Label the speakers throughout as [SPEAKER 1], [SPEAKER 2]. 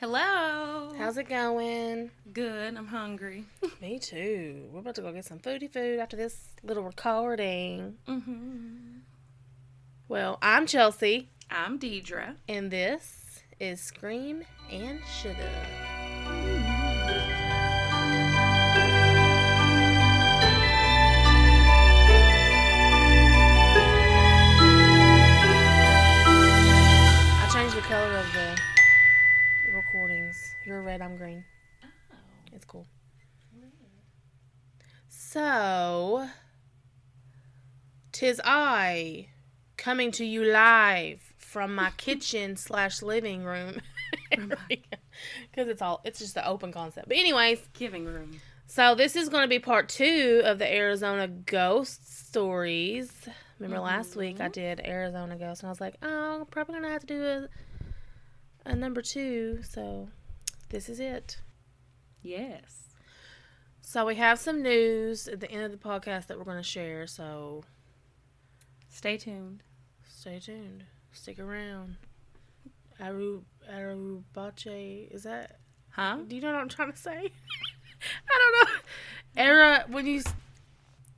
[SPEAKER 1] Hello.
[SPEAKER 2] How's it going?
[SPEAKER 1] good? I'm hungry.
[SPEAKER 2] Me too. We're about to go get some foodie food after this little recording.
[SPEAKER 1] hmm
[SPEAKER 2] Well, I'm Chelsea,
[SPEAKER 1] I'm Deidre.
[SPEAKER 2] and this is Scream and Sugar. I changed the color of the recordings. You're red, I'm green. Oh. It's cool. So, tis I coming to you live from my kitchen slash living room. Because it's all, it's just the open concept. But, anyways,
[SPEAKER 1] Giving room.
[SPEAKER 2] so this is going to be part two of the Arizona ghost stories. Remember last week I mm-hmm. did Arizona ghost, and I was like, oh, I'm probably going to have to do a, a number two. So, this is it.
[SPEAKER 1] Yes.
[SPEAKER 2] So we have some news at the end of the podcast that we're going to share. So
[SPEAKER 1] Stay tuned.
[SPEAKER 2] stay tuned. Stick around. Aru Arubache is that?
[SPEAKER 1] Huh?
[SPEAKER 2] Do you know what I'm trying to say? I don't know. Era when you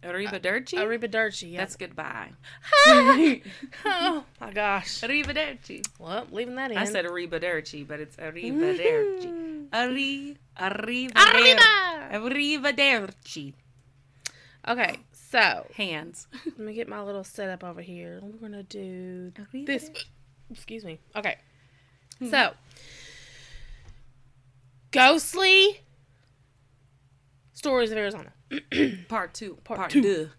[SPEAKER 2] Uh,
[SPEAKER 1] arrivederci.
[SPEAKER 2] Arrivederci. Yeah.
[SPEAKER 1] That's goodbye.
[SPEAKER 2] oh my gosh.
[SPEAKER 1] Arrivederci.
[SPEAKER 2] Well, leaving that in.
[SPEAKER 1] I said arrivederci, but it's arrivederci. Mm. Arri. Arrivederci.
[SPEAKER 2] Arriba!
[SPEAKER 1] Arrivederci.
[SPEAKER 2] Okay, so
[SPEAKER 1] Hands.
[SPEAKER 2] let me get my little setup over here. We're gonna do this. Excuse me. Okay. Hmm. So, ghostly stories of Arizona,
[SPEAKER 1] Part two.
[SPEAKER 2] Part
[SPEAKER 1] Part,
[SPEAKER 2] two.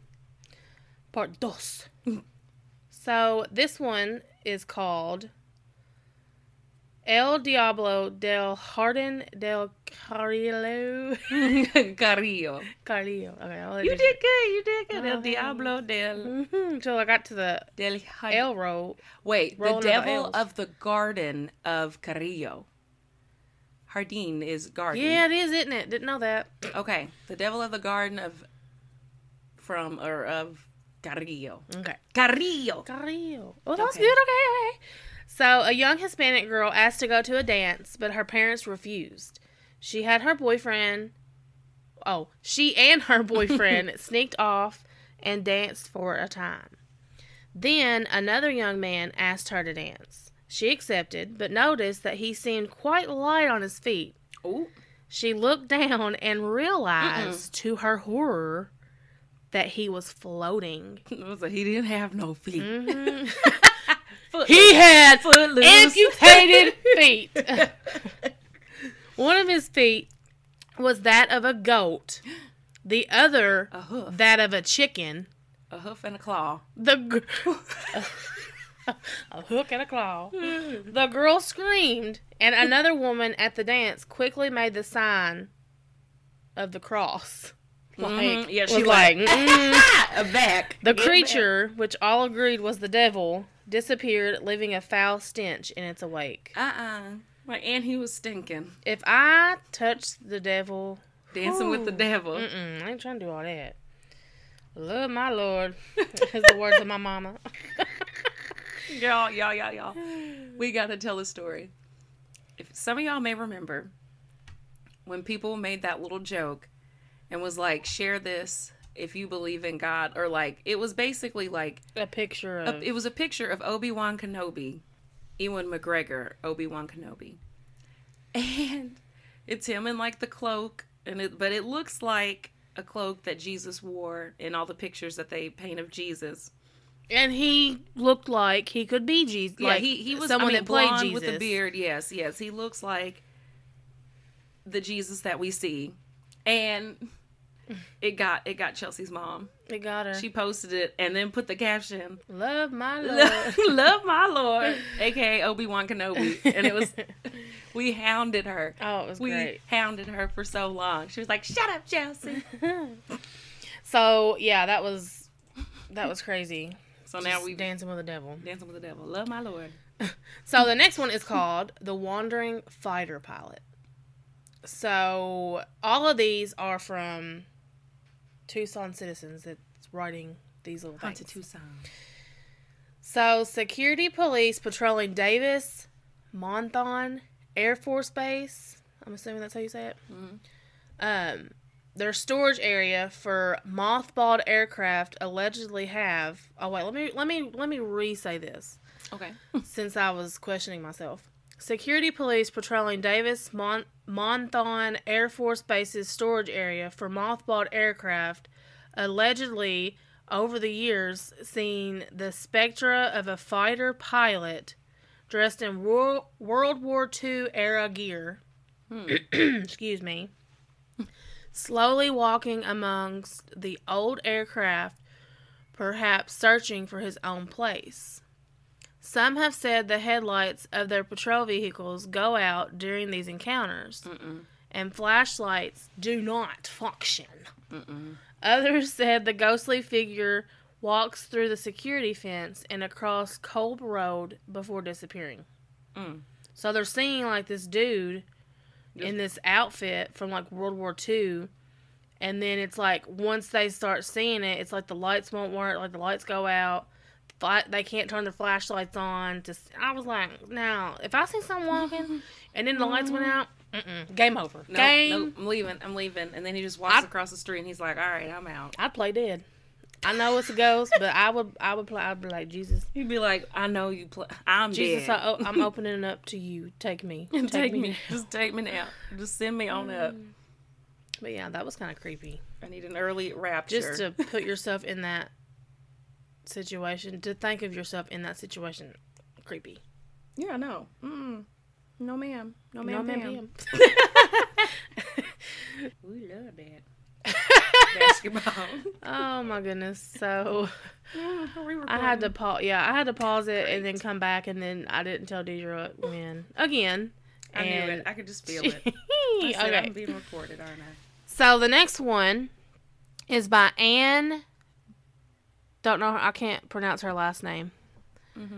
[SPEAKER 2] part dos. so this one is called El Diablo del Jardín del Carrillo.
[SPEAKER 1] Carrillo.
[SPEAKER 2] Carrillo. Okay, I'll
[SPEAKER 1] You did good. You did good.
[SPEAKER 2] Oh,
[SPEAKER 1] El Diablo del
[SPEAKER 2] Mm-hmm. Until I got to the
[SPEAKER 1] del
[SPEAKER 2] El road.
[SPEAKER 1] Wait, the devil of the garden of Carrillo. Jardín is garden.
[SPEAKER 2] Yeah, it is, isn't it? Didn't know that.
[SPEAKER 1] Okay, the devil of the garden of from or of Carrillo.
[SPEAKER 2] Okay.
[SPEAKER 1] Carrillo.
[SPEAKER 2] Carrillo. Oh, that was
[SPEAKER 1] Okay.
[SPEAKER 2] good. Okay, okay. So, a young Hispanic girl asked to go to a dance, but her parents refused. She had her boyfriend. Oh, she and her boyfriend sneaked off and danced for a time. Then another young man asked her to dance. She accepted, but noticed that he seemed quite light on his feet.
[SPEAKER 1] Oh,
[SPEAKER 2] She looked down and realized, to her horror, that he was floating.
[SPEAKER 1] like he didn't have no feet.
[SPEAKER 2] Mhm.
[SPEAKER 1] Foot-
[SPEAKER 2] he had
[SPEAKER 1] footloose.
[SPEAKER 2] amputated feet. One of his feet was that of a goat, the other that of a chicken.
[SPEAKER 1] a hoof and a claw.
[SPEAKER 2] The a hook and a claw. The girl screamed, and another woman at the dance quickly made the sign of the cross. Like,
[SPEAKER 1] Mhm. Yeah, she
[SPEAKER 2] like,
[SPEAKER 1] like
[SPEAKER 2] "Mm."
[SPEAKER 1] a back.
[SPEAKER 2] The
[SPEAKER 1] Get back.
[SPEAKER 2] creature, which all agreed was the devil, disappeared, leaving a foul stench in its wake.
[SPEAKER 1] Uh-uh. Like, and he was stinking,
[SPEAKER 2] If I touch the devil,
[SPEAKER 1] dancing with the devil.
[SPEAKER 2] mm-mm, I ain't trying to do all that. Love my Lord, is the words of my mama.
[SPEAKER 1] Y'all, y'all, y'all, y'all. We got to tell a story. If some of y'all may remember when people made that little joke and was like, "Share this if you believe in God," or like it was basically like
[SPEAKER 2] A picture
[SPEAKER 1] a,
[SPEAKER 2] of
[SPEAKER 1] it was a picture of Obi Wan Kenobi, Ewan McGregor, Obi Wan Kenobi, and it's him in like the cloak, and it but it looks like a cloak that Jesus wore in all the pictures that they paint of Jesus.
[SPEAKER 2] And he looked like he could be Jesus.
[SPEAKER 1] Yeah,
[SPEAKER 2] like
[SPEAKER 1] he he was
[SPEAKER 2] someone
[SPEAKER 1] I mean,
[SPEAKER 2] that played Jesus
[SPEAKER 1] with a beard. Yes, yes, he looks like the Jesus that we see, and it got it got Chelsea's mom.
[SPEAKER 2] It got her.
[SPEAKER 1] She posted it and then put the caption,
[SPEAKER 2] Love my Lord.
[SPEAKER 1] "Love my Lord," aka Obi Wan Kenobi, and it was we hounded her.
[SPEAKER 2] oh, it was great.
[SPEAKER 1] We
[SPEAKER 2] great.
[SPEAKER 1] hounded her for so long. She was like, "Shut up, Chelsea."
[SPEAKER 2] so yeah, that was that was crazy.
[SPEAKER 1] So now we
[SPEAKER 2] dancing with the devil.
[SPEAKER 1] dancing with the devil. Love my Lord.
[SPEAKER 2] So the next one is called The Wandering Fighter Pilot. So all of these are from Tucson citizens that's writing these little things.
[SPEAKER 1] Haunted Tucson.
[SPEAKER 2] So security police patrolling Davis, Monthan, Air Force Base. I'm assuming that's how you say it.
[SPEAKER 1] Mhm.
[SPEAKER 2] Um, their storage area for mothballed aircraft allegedly have. Oh wait, let me let me let me re-say this
[SPEAKER 1] Okay.
[SPEAKER 2] since I was questioning myself. Security police patrolling Davis Mon- Monthan Air Force Base's storage area for mothballed aircraft allegedly over the years seen the spectra of a fighter pilot dressed in Wor- World War II era gear.
[SPEAKER 1] Hmm.
[SPEAKER 2] Excuse me. Slowly walking amongst the old aircraft, perhaps searching for his own place. Some have said the headlights of their patrol vehicles go out during these encounters,
[SPEAKER 1] Mm-mm.
[SPEAKER 2] and flashlights do not function.
[SPEAKER 1] Mm-mm.
[SPEAKER 2] Others said the ghostly figure walks through the security fence and across Kolb Road before disappearing.
[SPEAKER 1] Mm.
[SPEAKER 2] So they're seeing like this dude in this outfit from like World War II. And then it's like once they start seeing it, it's like the lights won't work, like the lights go out. They can't turn their flashlights on. Just I was like, now if I see someone walking and then the lights went out, mm-mm, game over.
[SPEAKER 1] No,
[SPEAKER 2] game.
[SPEAKER 1] no, I'm leaving. I'm leaving. And then he just walks
[SPEAKER 2] I-
[SPEAKER 1] across the street and he's like, all right, I'm out.
[SPEAKER 2] I'd play dead. I know it's a ghost, but I would I would play. I'd be like Jesus,
[SPEAKER 1] He'd be like, I know you play. I'm
[SPEAKER 2] Jesus,
[SPEAKER 1] dead.
[SPEAKER 2] I, oh, I'm opening up to you. Take me,
[SPEAKER 1] take, me. Just take me now. Just send me on up.
[SPEAKER 2] But yeah, that was kind of creepy.
[SPEAKER 1] I need an early rapture.
[SPEAKER 2] Just to put yourself in that situation, to think of yourself in that situation, creepy.
[SPEAKER 1] Yeah, no. Mm. No, ma'am. No,
[SPEAKER 2] No,
[SPEAKER 1] ma'am.
[SPEAKER 2] ma'am,
[SPEAKER 1] ma'am.
[SPEAKER 2] ma'am.
[SPEAKER 1] We love that. Basketball.
[SPEAKER 2] Oh my goodness! So
[SPEAKER 1] Yeah,
[SPEAKER 2] I had to pause. Yeah, I had to pause it and then come back, and then I didn't tell Deidre when again.
[SPEAKER 1] I knew it. I could just feel it. I said,
[SPEAKER 2] okay.
[SPEAKER 1] I'm being recorded, aren't I?
[SPEAKER 2] So the next one is by Anne. Don't know. I can't pronounce her last name.
[SPEAKER 1] Mm-hmm.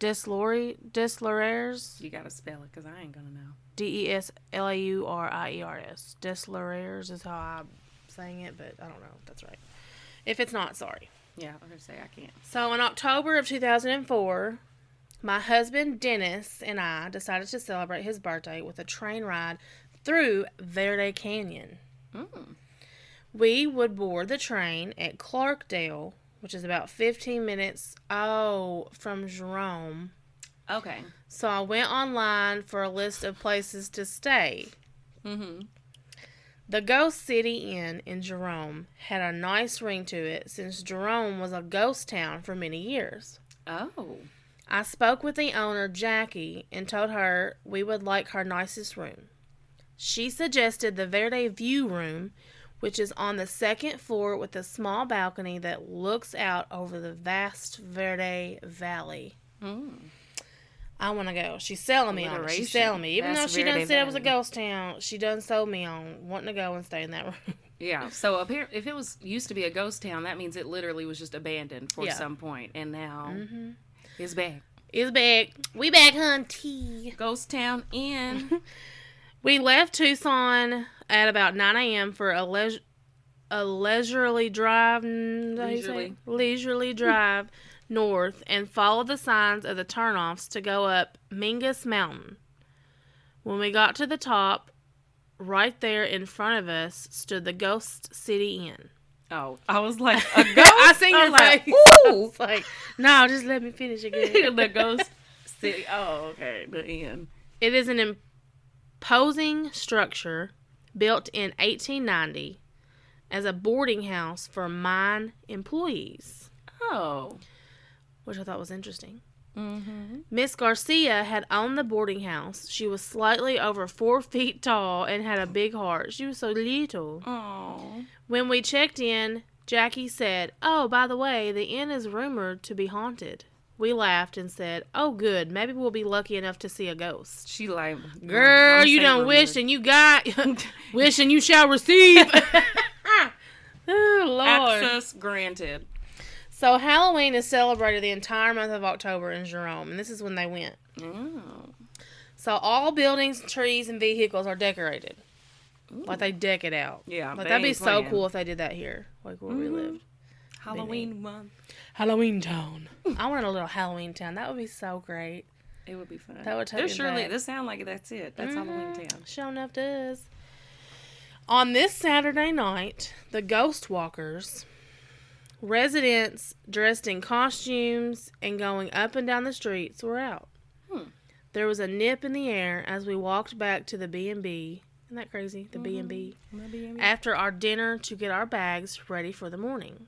[SPEAKER 2] Deslauriers.
[SPEAKER 1] You gotta spell it because I ain't gonna know.
[SPEAKER 2] D E S L A U R I E R S. Deslauriers is how I'm saying it, but I don't know if that's right. If it's not, sorry.
[SPEAKER 1] Yeah, I'm gonna say I can't.
[SPEAKER 2] So in October of 2004, my husband Dennis and I decided to celebrate his birthday with a train ride through Verde Canyon.
[SPEAKER 1] Mm.
[SPEAKER 2] We would board the train at Clarkdale, which is about 15 minutes oh from Jerome.
[SPEAKER 1] Okay.
[SPEAKER 2] So I went online for a list of places to stay.
[SPEAKER 1] Mm-hmm.
[SPEAKER 2] The Ghost City Inn in Jerome had a nice ring to it since Jerome was a ghost town for many years.
[SPEAKER 1] Oh.
[SPEAKER 2] I spoke with the owner, Jackie, and told her we would like her nicest room. She suggested the Verde View Room, which is on the second floor with a small balcony that looks out over the vast Verde Valley.
[SPEAKER 1] Mm.
[SPEAKER 2] I want to go. She's selling me on it. She's selling me. Even though she done
[SPEAKER 1] Verde
[SPEAKER 2] said it was a ghost town, she done sold me on wanting to go and stay in that room.
[SPEAKER 1] Yeah. So appar- if it was used to be a ghost town, that means it literally was just abandoned for
[SPEAKER 2] Yeah.
[SPEAKER 1] some point, and now
[SPEAKER 2] mm-hmm.
[SPEAKER 1] it's back.
[SPEAKER 2] It's back. We back, hunty.
[SPEAKER 1] Ghost town in.
[SPEAKER 2] We left Tucson at about 9 a.m. for a, leis- a leisurely drive. mm, is that how you say it?
[SPEAKER 1] Leisurely.
[SPEAKER 2] leisurely drive north and followed the signs of the turnoffs to go up Mingus Mountain. When we got to the top, right there in front of us stood the Ghost City Inn.
[SPEAKER 1] oh, I was like a ghost.
[SPEAKER 2] I seen your
[SPEAKER 1] was like,
[SPEAKER 2] face.
[SPEAKER 1] Ooh.
[SPEAKER 2] Like, no, just let me finish again.
[SPEAKER 1] the ghost city. Oh, okay. The inn.
[SPEAKER 2] It is an imposing structure built in 1890 as a boarding house for mine employees,
[SPEAKER 1] Oh.
[SPEAKER 2] Which I thought was interesting.
[SPEAKER 1] Mm-hmm.
[SPEAKER 2] Miss Garcia had owned the boarding house. She was slightly over four feet tall and had a big heart. She was so little.
[SPEAKER 1] Oh.
[SPEAKER 2] When we checked in, Jackie said, Oh, by the way, the inn is rumored to be haunted. We laughed and said, Oh, good. Maybe we'll be lucky enough to see a ghost.
[SPEAKER 1] She like
[SPEAKER 2] Girl,
[SPEAKER 1] I'm
[SPEAKER 2] you done wished and you got, wish and you shall receive. oh, Lord.
[SPEAKER 1] access granted.
[SPEAKER 2] So Halloween is celebrated the entire month of October in Jerome, and this is when they went.
[SPEAKER 1] Oh.
[SPEAKER 2] So all buildings, trees, and vehicles are decorated. Like they deck it out.
[SPEAKER 1] Yeah,
[SPEAKER 2] Like that'd be so
[SPEAKER 1] playing.
[SPEAKER 2] cool if they did that here, like where we
[SPEAKER 1] Mhm.
[SPEAKER 2] lived.
[SPEAKER 1] Halloween month.
[SPEAKER 2] Halloween town. I want a little Halloween town. That would be so great.
[SPEAKER 1] It would be fun.
[SPEAKER 2] That would take
[SPEAKER 1] There's surely.
[SPEAKER 2] back.
[SPEAKER 1] This sound like that's it. That's Halloween Town.
[SPEAKER 2] Sure enough does. On this Saturday night, the Ghost Walkers, residents dressed in costumes and going up and down the streets were out.
[SPEAKER 1] Hmm.
[SPEAKER 2] There was a nip in the air as we walked back to the B&B. Isn't that crazy? The B&B.
[SPEAKER 1] Maybe.
[SPEAKER 2] After our dinner to get our bags ready for the morning.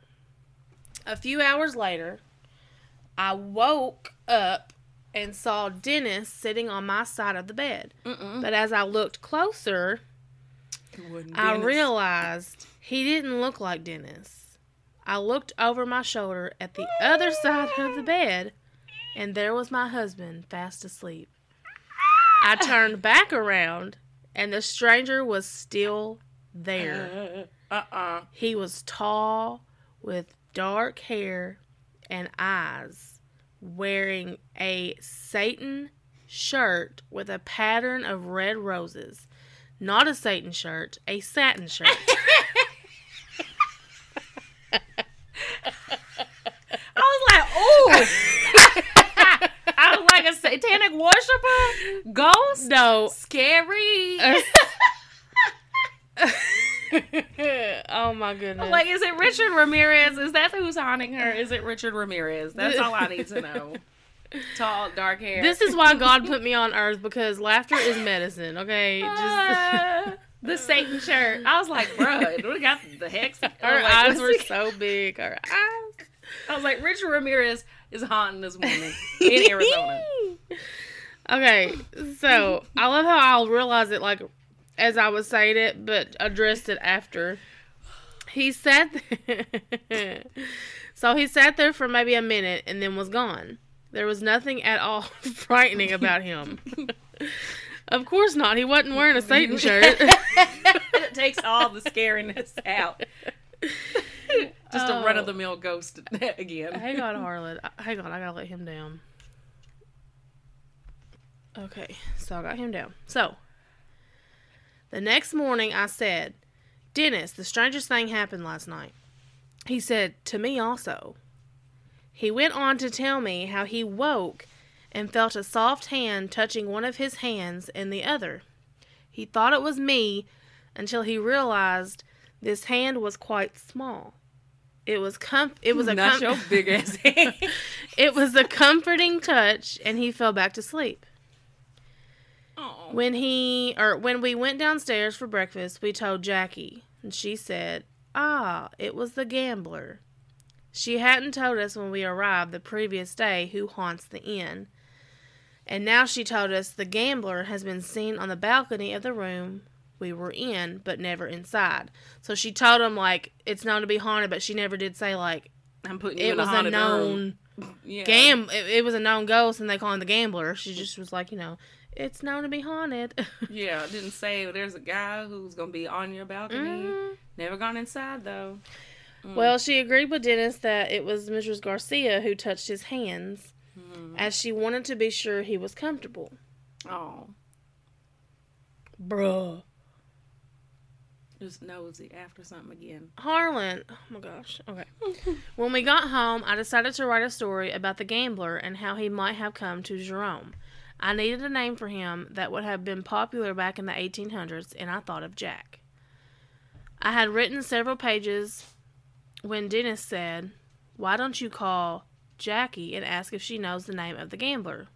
[SPEAKER 2] A few hours later, I woke up and saw Dennis sitting on my side of the bed.
[SPEAKER 1] Mm-mm.
[SPEAKER 2] But as I looked closer, I
[SPEAKER 1] Dennis.
[SPEAKER 2] realized he didn't look like Dennis. I looked over my shoulder at the other side of the bed, and there was my husband fast asleep. I turned back around, and the stranger was still there.
[SPEAKER 1] Uh uh
[SPEAKER 2] He was tall, with dark hair and eyes, wearing a Satan shirt with a pattern of red roses. Not a Satan shirt, a satin shirt.
[SPEAKER 1] I was like, oh. I was like a satanic worshiper, ghost,
[SPEAKER 2] no.
[SPEAKER 1] scary.
[SPEAKER 2] oh my goodness.
[SPEAKER 1] Like, is it Richard Ramirez? Is that who's haunting her? Is it Richard Ramirez? That's all I need to know. Tall, dark hair.
[SPEAKER 2] this is why God put me on earth because laughter is medicine, okay? Just
[SPEAKER 1] Ah, the Satan shirt. I was like, bruh, we got the hex.
[SPEAKER 2] Her
[SPEAKER 1] like,
[SPEAKER 2] eyes were so big. Her eyes.
[SPEAKER 1] I was like, Richard Ramirez is haunting this woman in Arizona.
[SPEAKER 2] Okay, so I love how I'll realize it like as I was saying it, but addressed it after. He sat there. so he sat there for maybe a minute and then was gone. There was nothing at all frightening about him. of course not. He wasn't wearing a Satan shirt.
[SPEAKER 1] it takes all the scariness out. Just a
[SPEAKER 2] Oh.
[SPEAKER 1] run of the mill ghost again.
[SPEAKER 2] Hang on, Harlan. Hang on, I gotta let him down. Okay, so I got him down. So, the next morning I said, Dennis, the strangest thing happened last night. He said, To me also. He went on to tell me how he woke and felt a soft hand touching one of his hands and the other. He thought it was me until he realized this hand was quite small. It was com- it was a
[SPEAKER 1] Not
[SPEAKER 2] com-
[SPEAKER 1] your big ass hand.
[SPEAKER 2] it was a comforting touch and he fell back to sleep.
[SPEAKER 1] Oh.
[SPEAKER 2] When he or when we went downstairs for breakfast, we told Jackie, and she said, "Ah, it was the gambler." She hadn't told us when we arrived the previous day who haunts the inn. And now she told us the gambler has been seen on the balcony of the room we were in, but never inside. So she told him like it's known to be haunted, but she never did say like
[SPEAKER 1] I'm putting
[SPEAKER 2] it was
[SPEAKER 1] a
[SPEAKER 2] a known
[SPEAKER 1] room. Yeah.
[SPEAKER 2] gam it, it was a known ghost and they call him the gambler she just was like you know it's known to be haunted
[SPEAKER 1] Yeah, it didn't say there's a guy who's gonna be on your balcony.
[SPEAKER 2] Mhm.
[SPEAKER 1] Never gone inside though.
[SPEAKER 2] well she agreed with dennis that it was mrs garcia who touched his hands
[SPEAKER 1] Mm.
[SPEAKER 2] as she wanted to be sure he was comfortable
[SPEAKER 1] Oh,
[SPEAKER 2] bruh
[SPEAKER 1] just nosy after something again.
[SPEAKER 2] harlan oh my gosh okay when we got home i decided to write a story about the gambler and how he might have come to jerome i needed a name for him that would have been popular back in the 1800s and i thought of jack I had written several pages when Dennis said, Why don't you call Jackie and ask if she knows the name of the gambler?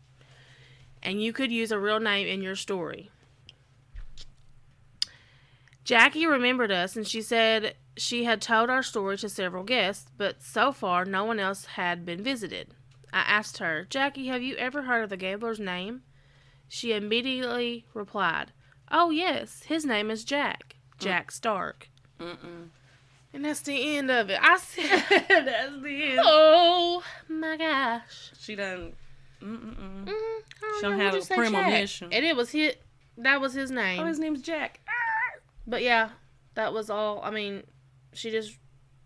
[SPEAKER 2] And you could use a real name in your story. Jackie remembered us and she said she had told our story to several guests, but so far no one else had been visited. I asked her, Jackie, have you ever heard of the gambler's name? She immediately replied, Oh, yes, his name is Jack. Jack Stark.
[SPEAKER 1] Mm-mm.
[SPEAKER 2] And that's the end of it. I said,
[SPEAKER 1] That's the end.
[SPEAKER 2] Oh my gosh.
[SPEAKER 1] She done. Mm-mm-mm.
[SPEAKER 2] Mm,
[SPEAKER 1] She
[SPEAKER 2] don't
[SPEAKER 1] have a premonition.
[SPEAKER 2] And it was his, that was his name.
[SPEAKER 1] Oh, his name's Jack.
[SPEAKER 2] But yeah, that was all. I mean, she just,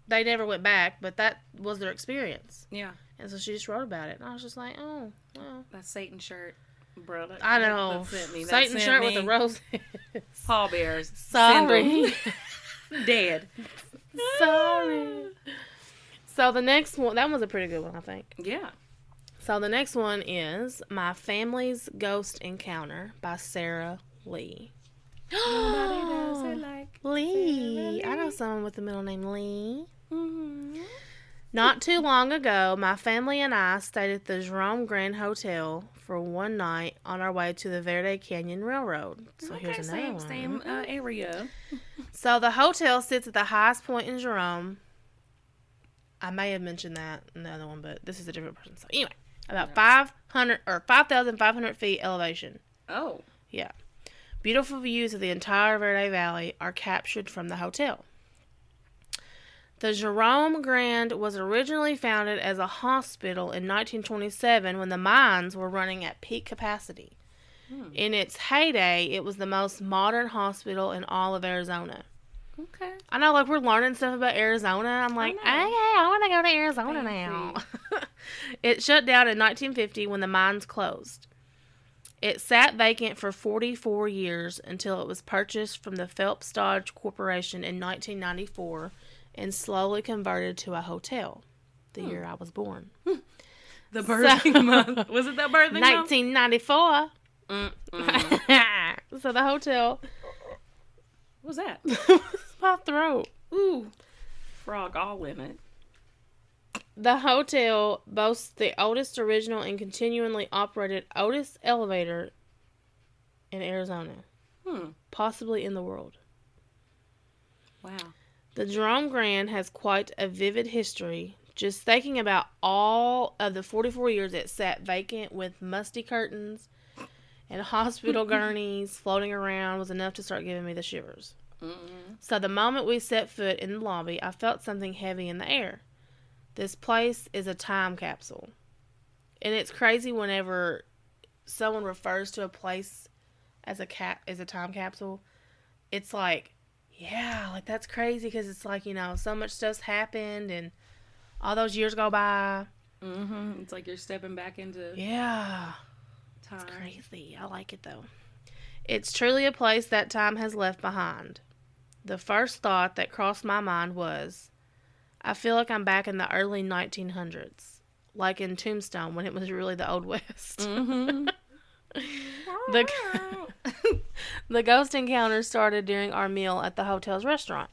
[SPEAKER 2] they never went back, but that was their experience.
[SPEAKER 1] Yeah,
[SPEAKER 2] And so she just wrote about it. And I was just like, oh, well.
[SPEAKER 1] that Satan shirt, brother.
[SPEAKER 2] I know.
[SPEAKER 1] That sent me. That
[SPEAKER 2] Satan
[SPEAKER 1] sent
[SPEAKER 2] shirt
[SPEAKER 1] me.
[SPEAKER 2] with the roses.
[SPEAKER 1] Paul Bears.
[SPEAKER 2] Sorry.
[SPEAKER 1] Dead.
[SPEAKER 2] Sorry. So the next one, that was a pretty good one, I think.
[SPEAKER 1] Yeah.
[SPEAKER 2] So the next one is My Family's Ghost Encounter by Sarah Lee.
[SPEAKER 1] Nobody it like
[SPEAKER 2] Lee.
[SPEAKER 1] Sarah
[SPEAKER 2] I know someone with the middle name Lee.
[SPEAKER 1] Mhm.
[SPEAKER 2] Not too long ago, my family and I stayed at the Jerome Grand Hotel for one night on our way to the Verde Canyon Railroad. So
[SPEAKER 1] okay,
[SPEAKER 2] here's another
[SPEAKER 1] same,
[SPEAKER 2] one.
[SPEAKER 1] same uh, area.
[SPEAKER 2] So the hotel sits at the highest point in Jerome. I may have mentioned that in the other one, but this is a different person. So anyway, about
[SPEAKER 1] Yeah.
[SPEAKER 2] 500 or 5,500 feet elevation.
[SPEAKER 1] Oh, Yeah.
[SPEAKER 2] Beautiful views of the entire Verde Valley are captured from the hotel. The Jerome Grand was originally founded as a hospital in 1927 when the mines were running at peak capacity.
[SPEAKER 1] Hmm.
[SPEAKER 2] In its heyday, it was the most modern hospital in all of Arizona.
[SPEAKER 1] okay.
[SPEAKER 2] I know, like, we're learning stuff about Arizona. I'm like,
[SPEAKER 1] know.
[SPEAKER 2] okay, I want to go to Arizona now. it shut down in 1950 when the mines closed. It sat vacant for 44 years until it was purchased from the Phelps Dodge Corporation in 1994 and slowly converted to a hotel. The
[SPEAKER 1] Hmm.
[SPEAKER 2] year I was born.
[SPEAKER 1] The birthing month. Was it the birthing month?
[SPEAKER 2] 1994. So the hotel
[SPEAKER 1] What was that?
[SPEAKER 2] my throat.
[SPEAKER 1] Ooh, frog all in it.
[SPEAKER 2] The hotel boasts the oldest original and continually operated Otis elevator in Arizona,
[SPEAKER 1] Hmm.
[SPEAKER 2] possibly in the world.
[SPEAKER 1] Wow.
[SPEAKER 2] The Jerome Grand has quite a vivid history. Just thinking about all of the 44 years it sat vacant with musty curtains and hospital gurneys floating around was enough to start giving me the shivers.
[SPEAKER 1] Mm-mm.
[SPEAKER 2] So the moment we set foot in the lobby, I felt something heavy in the air. This place is a time capsule. And it's crazy whenever someone refers to a place as a cap as a time capsule. It's like, yeah, like that's crazy because it's like, you know, so much stuff's happened and all those years go by.
[SPEAKER 1] Mm-hmm. It's like you're stepping back into
[SPEAKER 2] Yeah.
[SPEAKER 1] time.
[SPEAKER 2] It's crazy. I like it though. It's truly a place that time has left behind. The first thought that crossed my mind was I feel like I'm back in the early 1900s, like in Tombstone when it was really the Old West.
[SPEAKER 1] Mm-hmm.
[SPEAKER 2] The, the ghost encounter started during our meal at the hotel's restaurant,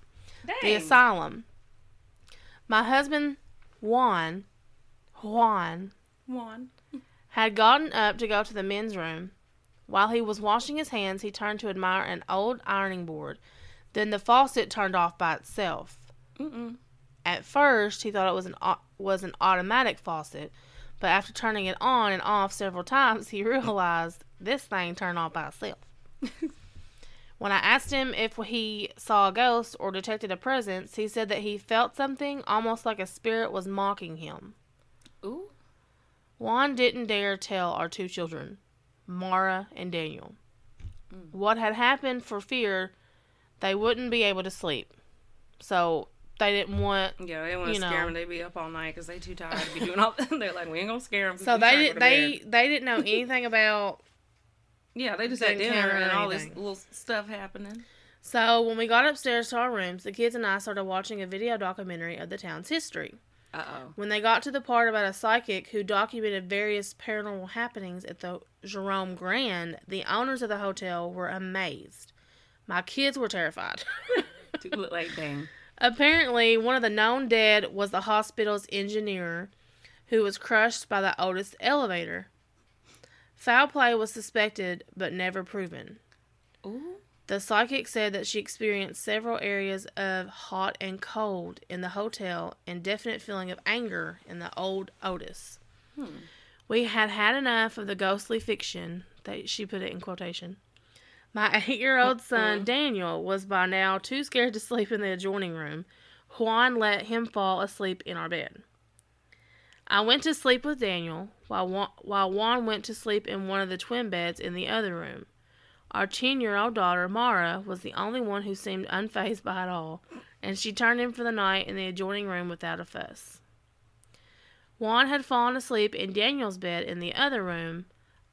[SPEAKER 2] the asylum. My husband, Juan, Juan,
[SPEAKER 1] Juan,
[SPEAKER 2] had gotten up to go to the men's room. While he was washing his hands, he turned to admire an old ironing board. Then the faucet turned off by itself.
[SPEAKER 1] Mm-mm.
[SPEAKER 2] At first, he thought it was an was an automatic faucet, but after turning it on and off several times, he realized this thing turned off by itself. when I asked him if he saw a ghost or detected a presence, he said that he felt something almost like a spirit was mocking him.
[SPEAKER 1] Ooh.
[SPEAKER 2] Juan didn't dare tell our two children, Mara and Daniel,
[SPEAKER 1] Mm.
[SPEAKER 2] what had happened for fear they wouldn't be able to sleep. So they didn't want.
[SPEAKER 1] Yeah, they want to scare
[SPEAKER 2] know.
[SPEAKER 1] them. They'd be up all night because they too tired to be doing all. They're like, we ain't gonna scare them.
[SPEAKER 2] So they did. They they didn't know anything about.
[SPEAKER 1] Yeah, they just had dinner and all this little stuff happening.
[SPEAKER 2] So when we got upstairs to our rooms, the kids and I started watching a video documentary of the town's history.
[SPEAKER 1] Uh oh.
[SPEAKER 2] When they got to the part about a psychic who documented various paranormal happenings at the Jerome Grand, the owners of the hotel were amazed. My kids were terrified.
[SPEAKER 1] look like dang.
[SPEAKER 2] Apparently, one of the known dead was the hospital's engineer who was crushed by the Otis elevator. Foul play was suspected but never proven.
[SPEAKER 1] Ooh.
[SPEAKER 2] The psychic said that she experienced several areas of hot and cold in the hotel and definite feeling of anger in the old Otis.
[SPEAKER 1] Hmm.
[SPEAKER 2] We had had enough of the ghostly fiction, that she put it in quotation. My eight year old son. Daniel, was by now too scared to sleep in the adjoining room. Juan let him fall asleep in our bed. I went to sleep with Daniel, while Juan, while Juan went to sleep in one of the twin beds in the other room. Our 10 year old daughter, Mara, was the only one who seemed unfazed by it all, and she turned in for the night in the adjoining room without a fuss. Juan had fallen asleep in Daniel's bed in the other room.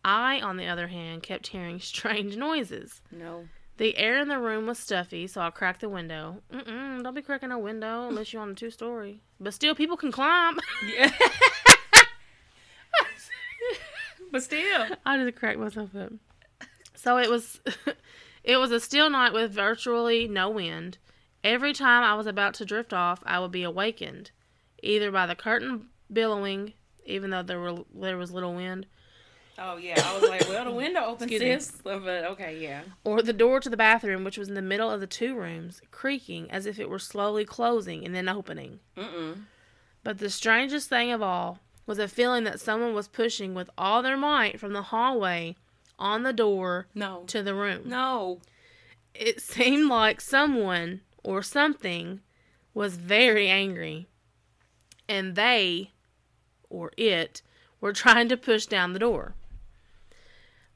[SPEAKER 2] I, on the other hand, kept hearing strange noises.
[SPEAKER 1] No.
[SPEAKER 2] The air in the room was stuffy, so I cracked the window. Mm-mm, don't be cracking a window unless you're on a two story. But still, people can climb.
[SPEAKER 1] Yeah. but still.
[SPEAKER 2] I just cracked myself up. So it was it was a still night with virtually no wind. Every time I was about to drift off, I would be awakened, either by the curtain billowing, even though there were there was little wind,
[SPEAKER 1] Oh yeah, I was like, well, the window open,
[SPEAKER 2] Excuse
[SPEAKER 1] sis. But okay, yeah.
[SPEAKER 2] or the door to the bathroom, which was in the middle of the two rooms, creaking as if it were slowly closing and then opening.
[SPEAKER 1] Mm-mm.
[SPEAKER 2] But the strangest thing of all was a feeling that someone was pushing with all their might from the hallway on the door
[SPEAKER 1] No.
[SPEAKER 2] to the room.
[SPEAKER 1] No.
[SPEAKER 2] It seemed like someone or something was very angry, and they, or it, were trying to push down the door.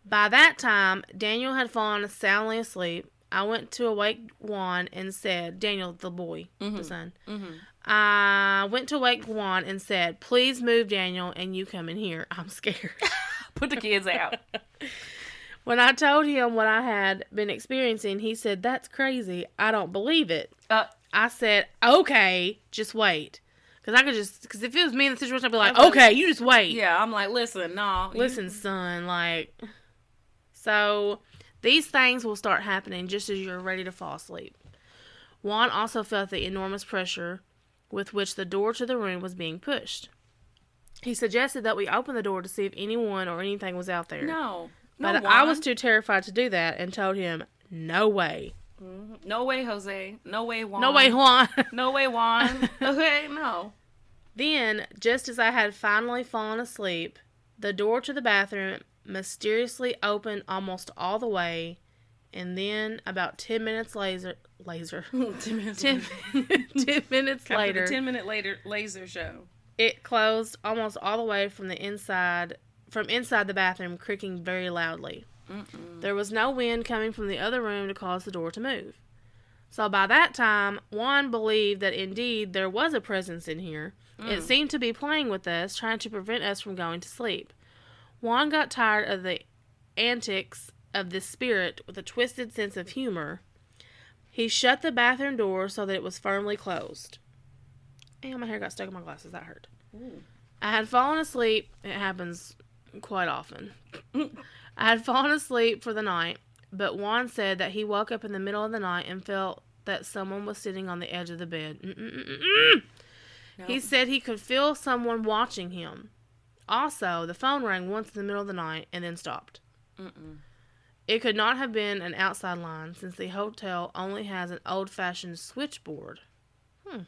[SPEAKER 2] By that time, Daniel had fallen soundly asleep. I went to awake Juan and said, Daniel, the boy, the
[SPEAKER 1] Mhm.
[SPEAKER 2] son.
[SPEAKER 1] Mm-hmm.
[SPEAKER 2] I went to wake Juan and said, Please move, Daniel, and you come in here. I'm scared.
[SPEAKER 1] Put the kids out.
[SPEAKER 2] when I told him what I had been experiencing, he said, That's crazy. I don't believe it.
[SPEAKER 1] Uh,
[SPEAKER 2] I said, Okay, just wait. Because I could just, because if it was me in the situation, I'd be like, Okay, you just wait.
[SPEAKER 1] yeah, I'm like, listen, no.
[SPEAKER 2] Listen, son, like, so these things will start happening just as you're ready to fall asleep. Juan also felt the enormous pressure with which the door to the room was being pushed. He suggested that we open the door to see if anyone or anything was out there.
[SPEAKER 1] No.
[SPEAKER 2] but
[SPEAKER 1] no,
[SPEAKER 2] I was too terrified to do that and told him, no way.
[SPEAKER 1] Mhm. No way, Jose. No way, Juan.
[SPEAKER 2] No way, Juan.
[SPEAKER 1] No way, Juan. okay, no.
[SPEAKER 2] Then, just as I had finally fallen asleep, the door to the bathroom mysteriously opened almost all the way, and then about 10 minutes later, laser,
[SPEAKER 1] ten minutes.
[SPEAKER 2] 10, 10 minutes later,
[SPEAKER 1] ten minute later laser show.
[SPEAKER 2] it closed almost all the way from the inside, from inside the bathroom, creaking very loudly.
[SPEAKER 1] Mm-mm.
[SPEAKER 2] There was no wind coming from the other room to cause the door to move. So by that time, Juan believed that indeed there was a presence in here. It
[SPEAKER 1] Mm.
[SPEAKER 2] seemed to be playing with us, trying to prevent us from going to sleep. Juan got tired of the antics of this spirit with a twisted sense of humor. He shut the bathroom door so that it was firmly closed. And my hair got stuck in my glasses. That hurt.
[SPEAKER 1] Ooh.
[SPEAKER 2] I had fallen asleep. It happens quite often. I had fallen asleep for the night, but Juan said that he woke up in the middle of the night and felt that someone was sitting on the edge of the bed.
[SPEAKER 1] No.
[SPEAKER 2] He said he could feel someone watching him. Also, the phone rang once in the middle of the night and then stopped.
[SPEAKER 1] Mm-mm.
[SPEAKER 2] It could not have been an outside line since the hotel only has an old fashioned switchboard.
[SPEAKER 1] Hmm.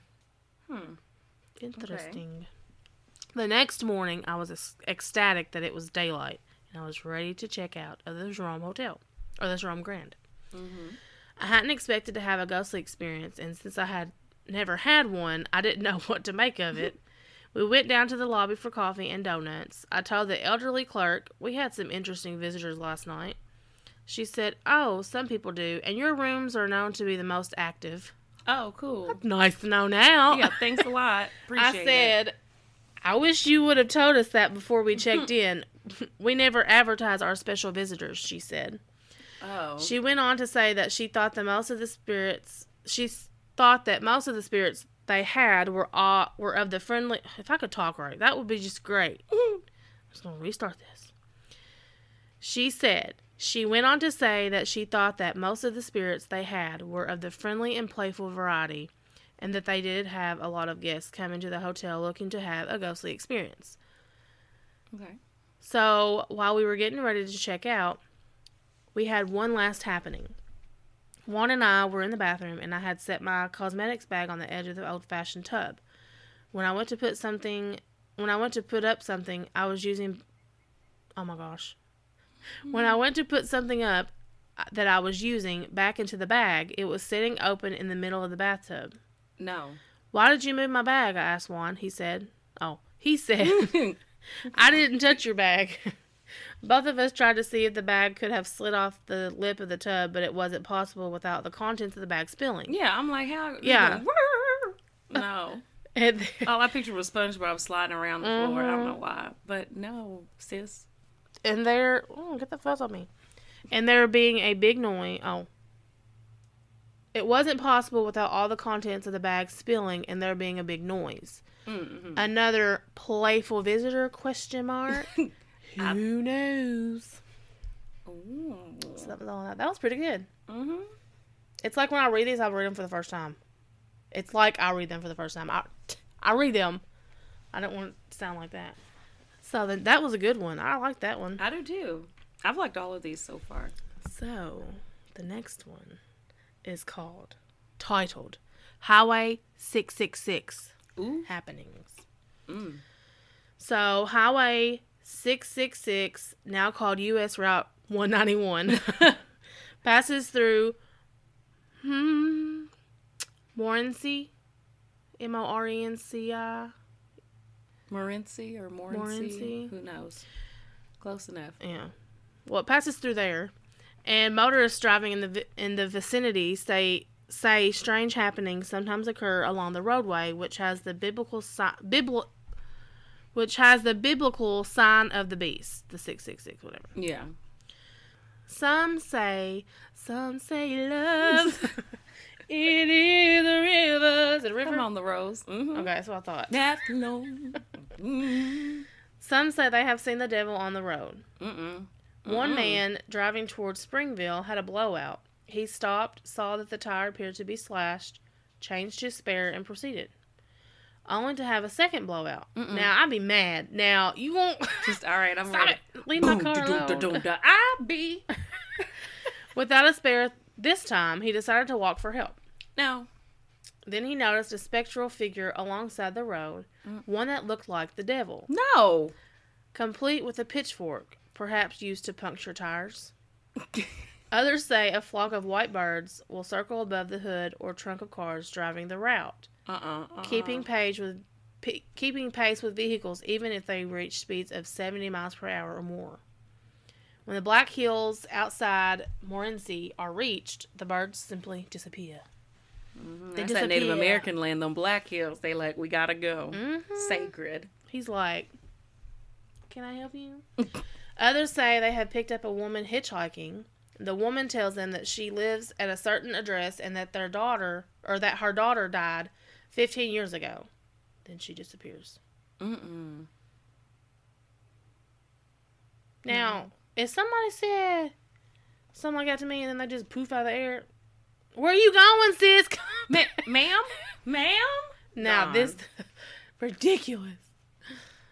[SPEAKER 1] Hmm.
[SPEAKER 2] Interesting. The next morning, I was ecstatic that it was daylight and I was ready to check out of the Jerome Hotel or the Jerome Grand.
[SPEAKER 1] Mm-hmm.
[SPEAKER 2] I hadn't expected to have a ghostly experience, and since I had never had one, I didn't know what to make of it. We went down to the lobby for coffee and donuts. I told the elderly clerk we had some interesting visitors last night. She said, Oh, some people do, and your rooms are known to be the most active.
[SPEAKER 1] Oh, cool.
[SPEAKER 2] Nice to know now.
[SPEAKER 1] Yeah, thanks a lot. Appreciate
[SPEAKER 2] I
[SPEAKER 1] it.
[SPEAKER 2] said, I wish you would have told us that before we checked in. we never advertise our special visitors, she said.
[SPEAKER 1] Oh.
[SPEAKER 2] She went on to say that she thought that most of the spirits she thought that most of the spirits they had were all, were of the friendly if I could talk right, that would be just great. I'm just gonna restart this. She said she went on to say that she thought that most of the spirits they had were of the friendly and playful variety, and that they did have a lot of guests coming to the hotel looking to have a ghostly experience.
[SPEAKER 1] okay.
[SPEAKER 2] So while we were getting ready to check out, we had one last happening. Juan and I were in the bathroom, and I had set my cosmetics bag on the edge of the old-fashioned tub. When I went to put something, when I went to put up something, I was using. Oh my gosh! When I went to put something up uh, that I was using back into the bag, it was sitting open in the middle of the bathtub.
[SPEAKER 1] No.
[SPEAKER 2] Why did you move my bag? I asked Juan. He said, "Oh, he said." I didn't touch your bag. Both of us tried to see if the bag could have slid off the lip of the tub, but it wasn't possible without the contents of the bag spilling.
[SPEAKER 1] yeah, I'm like, how?
[SPEAKER 2] Yeah.
[SPEAKER 1] No.
[SPEAKER 2] And there,
[SPEAKER 1] All I pictured was SpongeBob sliding around the floor. I
[SPEAKER 2] Mhm.
[SPEAKER 1] don't know why, but no, sis.
[SPEAKER 2] and there, oh, get the fuzz on me. And there being a big noise. Oh. It wasn't possible without all the contents of the bag spilling and there being a big noise.
[SPEAKER 1] Mm-hmm.
[SPEAKER 2] Another playful visitor question mark.
[SPEAKER 1] I-
[SPEAKER 2] Who knows?
[SPEAKER 1] Ooh.
[SPEAKER 2] So that was that. That was pretty good.
[SPEAKER 1] Mm-hmm.
[SPEAKER 2] It's like when I read these, I read them for the first time. It's like I read them for the first time. I, I read them. I don't want to sound like that. So then that was a good one. I like that one.
[SPEAKER 1] I do too. I've liked all of these so far.
[SPEAKER 2] So the next one is called, titled, Highway 666
[SPEAKER 1] Ooh.
[SPEAKER 2] Happenings.
[SPEAKER 1] Mm.
[SPEAKER 2] So Highway 666, now called U.S. Route 191, passes through hmm, Morenci, M O R E N C I.
[SPEAKER 1] Morenci or? Morenci. Who knows? Close enough.
[SPEAKER 2] Yeah. Well, it passes through there, and motorists driving in the vi- in the vicinity say say strange happenings sometimes occur along the roadway, which has the biblical si- bibl- which has the biblical sign of the beast, the six six six, whatever.
[SPEAKER 1] Yeah.
[SPEAKER 2] Some say, some say love. it is a river. Is it a river?
[SPEAKER 1] Come on, the rose. Mm-hmm.
[SPEAKER 2] Okay, that's what I thought.
[SPEAKER 1] That's long. Mm.
[SPEAKER 2] Some say they have seen the devil on the road.
[SPEAKER 1] Mm-mm.
[SPEAKER 2] One
[SPEAKER 1] Mm-mm.
[SPEAKER 2] man driving towards Springville had a blowout. He stopped, saw that the tire appeared to be slashed, changed his spare, and proceeded. Only to have a second blowout.
[SPEAKER 1] Mm-mm.
[SPEAKER 2] Now I'd be mad. Now you won't
[SPEAKER 1] Just all right. I'm
[SPEAKER 2] stop
[SPEAKER 1] ready.
[SPEAKER 2] it. Leave my
[SPEAKER 1] Boom,
[SPEAKER 2] car
[SPEAKER 1] da-dum,
[SPEAKER 2] alone.
[SPEAKER 1] da-dum, da. I be.
[SPEAKER 2] Without a spare this time, he decided to walk for help.
[SPEAKER 1] No.
[SPEAKER 2] Then he noticed a spectral figure alongside the road,
[SPEAKER 1] Mm.
[SPEAKER 2] one that looked like the devil,
[SPEAKER 1] No.
[SPEAKER 2] complete with a pitchfork, perhaps used to puncture tires. Others say a flock of white birds will circle above the hood or trunk of cars driving the route,
[SPEAKER 1] Uh-uh. uh-uh.
[SPEAKER 2] keeping pace with p- keeping pace with vehicles even if they reach speeds of 70 miles per hour or more. When the black hills outside Morenci are reached, the birds simply disappear.
[SPEAKER 1] Mhm.
[SPEAKER 2] They
[SPEAKER 1] That's that Native. American land, them Black Hills. They like, we gotta go.
[SPEAKER 2] Mhm.
[SPEAKER 1] Sacred.
[SPEAKER 2] He's like, Can I help you? Others say they have picked up a woman hitchhiking. The woman tells them that she lives at a certain address and that their daughter, or that her daughter died 15 years ago. Then she disappears.
[SPEAKER 1] Mm-mm.
[SPEAKER 2] Now, if somebody said something like that to me and then they just poof out of the air, where are you going, sis?
[SPEAKER 1] Ma- ma'am? Ma'am?
[SPEAKER 2] now, this ridiculous.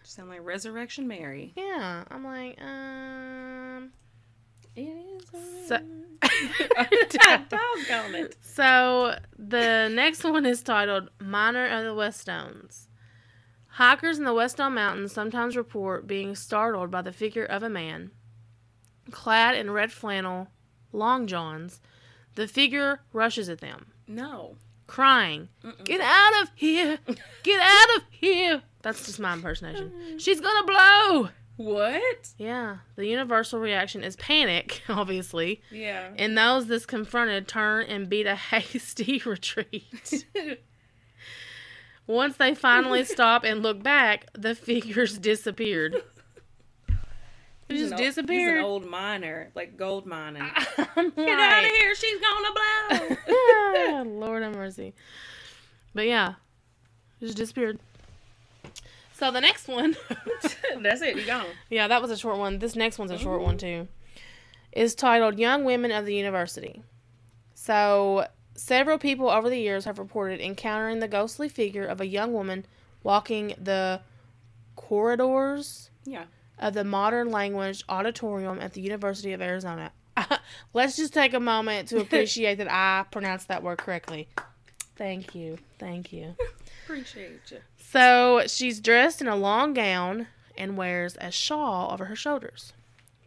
[SPEAKER 1] Sound like Resurrection Mary.
[SPEAKER 2] Yeah, I'm like, um.
[SPEAKER 1] It is.
[SPEAKER 2] So-
[SPEAKER 1] Doggone it.
[SPEAKER 2] So the next one is titled Miner of the Whetstones. Hikers in the Whetstone Mountains sometimes report being startled by the figure of a man. Clad in red flannel, long johns, the figure rushes at them,
[SPEAKER 1] No.
[SPEAKER 2] crying,
[SPEAKER 1] Mm-mm.
[SPEAKER 2] Get out of here! Get out of here! That's just my impersonation. She's gonna blow!
[SPEAKER 1] What?
[SPEAKER 2] Yeah, the universal reaction is panic, obviously.
[SPEAKER 1] Yeah.
[SPEAKER 2] And those this confronted turn and beat a hasty retreat. Once they finally stop and look back, the figures disappeared. They just
[SPEAKER 1] old-
[SPEAKER 2] disappeared.
[SPEAKER 1] He's an old miner, like gold mining.
[SPEAKER 2] I'm
[SPEAKER 1] Get out of here! She's gonna blow.
[SPEAKER 2] "Ah, Lord have mercy. But yeah, just disappeared. So the next one,
[SPEAKER 1] That's it. You gone.
[SPEAKER 2] yeah, that was a short one. This next one's a short one too. Is titled "Young Women of the University." So several people over the years have reported encountering the ghostly figure of a young woman walking the corridors
[SPEAKER 1] Yeah.
[SPEAKER 2] of the Modern Language Auditorium at the University of Arizona. Let's just take a moment to appreciate that I pronounced that word correctly. Thank you. Thank you.
[SPEAKER 1] Appreciate you.
[SPEAKER 2] So she's dressed in a long gown and wears a shawl over her shoulders.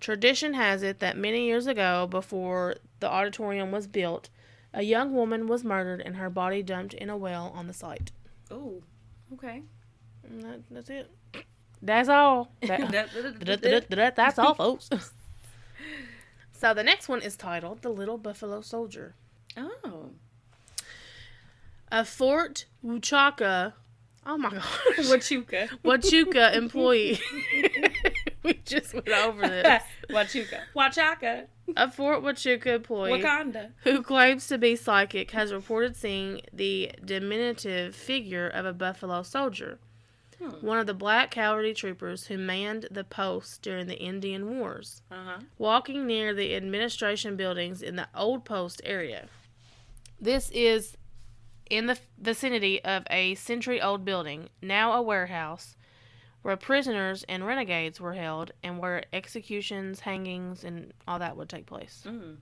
[SPEAKER 2] Tradition has it that many years ago, before the auditorium was built, a young woman was murdered and her body dumped in a well on the site.
[SPEAKER 1] Oh. Okay.
[SPEAKER 2] That, that's it. That's all. That- That's all, folks. so the next one is titled "The Little Buffalo Soldier."
[SPEAKER 1] oh.
[SPEAKER 2] A Fort Huachuca. Oh my gosh.
[SPEAKER 1] Wachuca.
[SPEAKER 2] Huachuca employee. we just went over this.
[SPEAKER 1] Wachuca. Wachaka.
[SPEAKER 2] A Fort Huachuca employee
[SPEAKER 1] Wakanda.
[SPEAKER 2] who claims to be psychic has reported seeing the diminutive figure of a buffalo soldier.
[SPEAKER 1] Hmm.
[SPEAKER 2] one of the black cavalry troopers who manned the post during the Indian Wars,
[SPEAKER 1] Uh huh.
[SPEAKER 2] walking near the administration buildings in the Old Post area. This is in the vicinity of a century old building, now a warehouse, where prisoners and renegades were held and where executions, hangings, and all that would take place.
[SPEAKER 1] Mm.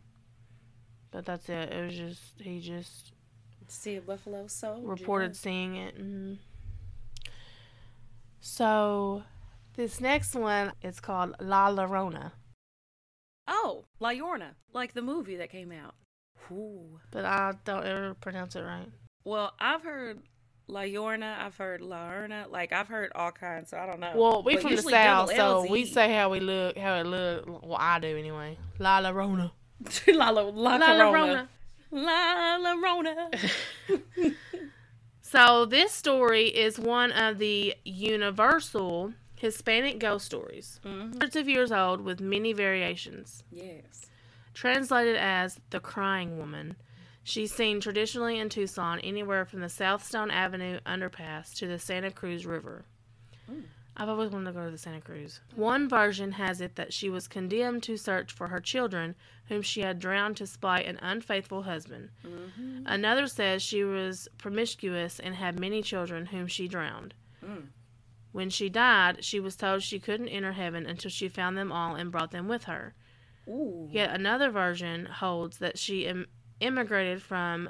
[SPEAKER 2] But that's it. It was just, he just
[SPEAKER 1] See a buffalo soldier.
[SPEAKER 2] reported seeing it. mhm. So, this next one is called La Llorona,
[SPEAKER 1] Oh, La Llorona, like the movie that came out. Ooh.
[SPEAKER 2] but I don't ever pronounce it right.
[SPEAKER 1] Well, I've heard La Llorona. I've heard La Llorona. Like I've heard all kinds. So I don't know.
[SPEAKER 2] Well, we
[SPEAKER 1] But
[SPEAKER 2] from the south, so we say how we look, how it look. Well, I do anyway. La Llorona.
[SPEAKER 1] La La La,
[SPEAKER 2] La
[SPEAKER 1] Corona.
[SPEAKER 2] Llorona.
[SPEAKER 1] La Llorona.
[SPEAKER 2] So this story is one of the universal Hispanic ghost stories.
[SPEAKER 1] Mhm.
[SPEAKER 2] Hundreds of years old with many variations.
[SPEAKER 1] Yes.
[SPEAKER 2] Translated as the crying woman, she's seen traditionally in Tucson anywhere from the South Stone Avenue underpass to the Santa Cruz River.
[SPEAKER 1] Mm.
[SPEAKER 2] I've always wanted to go to the Santa Cruz. One version has it that she was condemned to search for her children, whom she had drowned to spite an unfaithful husband.
[SPEAKER 1] Mm-hmm.
[SPEAKER 2] Another says she was promiscuous and had many children whom she drowned.
[SPEAKER 1] Mm.
[SPEAKER 2] When she died, she was told she couldn't enter heaven until she found them all and brought them with her.
[SPEAKER 1] Ooh.
[SPEAKER 2] Yet another version holds that she Im- immigrated from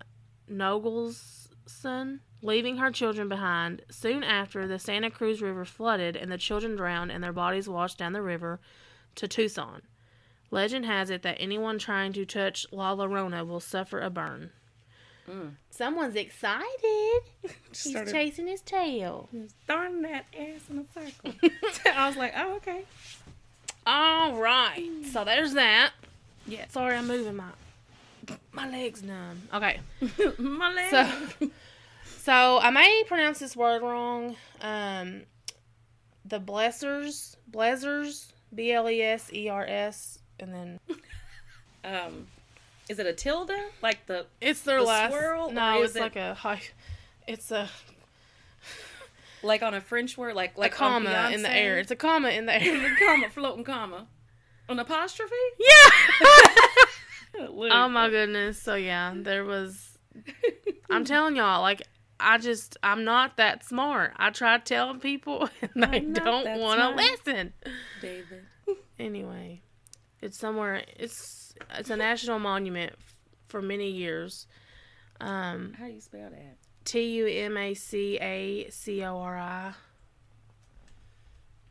[SPEAKER 2] Nogelson, leaving her children behind soon after the Santa Cruz River flooded and the children drowned and their bodies washed down the river to Tucson. Legend has it that anyone trying to touch La Llorona will suffer a burn.
[SPEAKER 1] Mm.
[SPEAKER 2] Someone's excited. He's
[SPEAKER 1] Started
[SPEAKER 2] chasing his tail.
[SPEAKER 1] He's throwing that ass in a circle. I was like, oh, okay.
[SPEAKER 2] All right. So there's that.
[SPEAKER 1] Yeah.
[SPEAKER 2] Sorry, I'm moving my my legs numb. Okay.
[SPEAKER 1] My leg.
[SPEAKER 2] So, so I may pronounce this word wrong. Um, the Blesers, Blesers, B L E S E R S, and then
[SPEAKER 1] um, is it a tilde? Like the
[SPEAKER 2] it's their
[SPEAKER 1] The
[SPEAKER 2] last.
[SPEAKER 1] swirl,
[SPEAKER 2] no,
[SPEAKER 1] or
[SPEAKER 2] it's
[SPEAKER 1] it-
[SPEAKER 2] like a high. It's a,
[SPEAKER 1] like on a French word, like
[SPEAKER 2] like
[SPEAKER 1] like
[SPEAKER 2] a comma in the air. It's a comma in the air.
[SPEAKER 1] comma, floating comma, an apostrophe.
[SPEAKER 2] yeah. Oh my goodness. So yeah, there was. I'm telling y'all, like I just I'm not that smart. I try telling people and they don't want to listen.
[SPEAKER 1] David.
[SPEAKER 2] Anyway, it's somewhere. It's it's a national monument for many years. Um,
[SPEAKER 1] How do you spell that?
[SPEAKER 2] T U M A C A C O R I.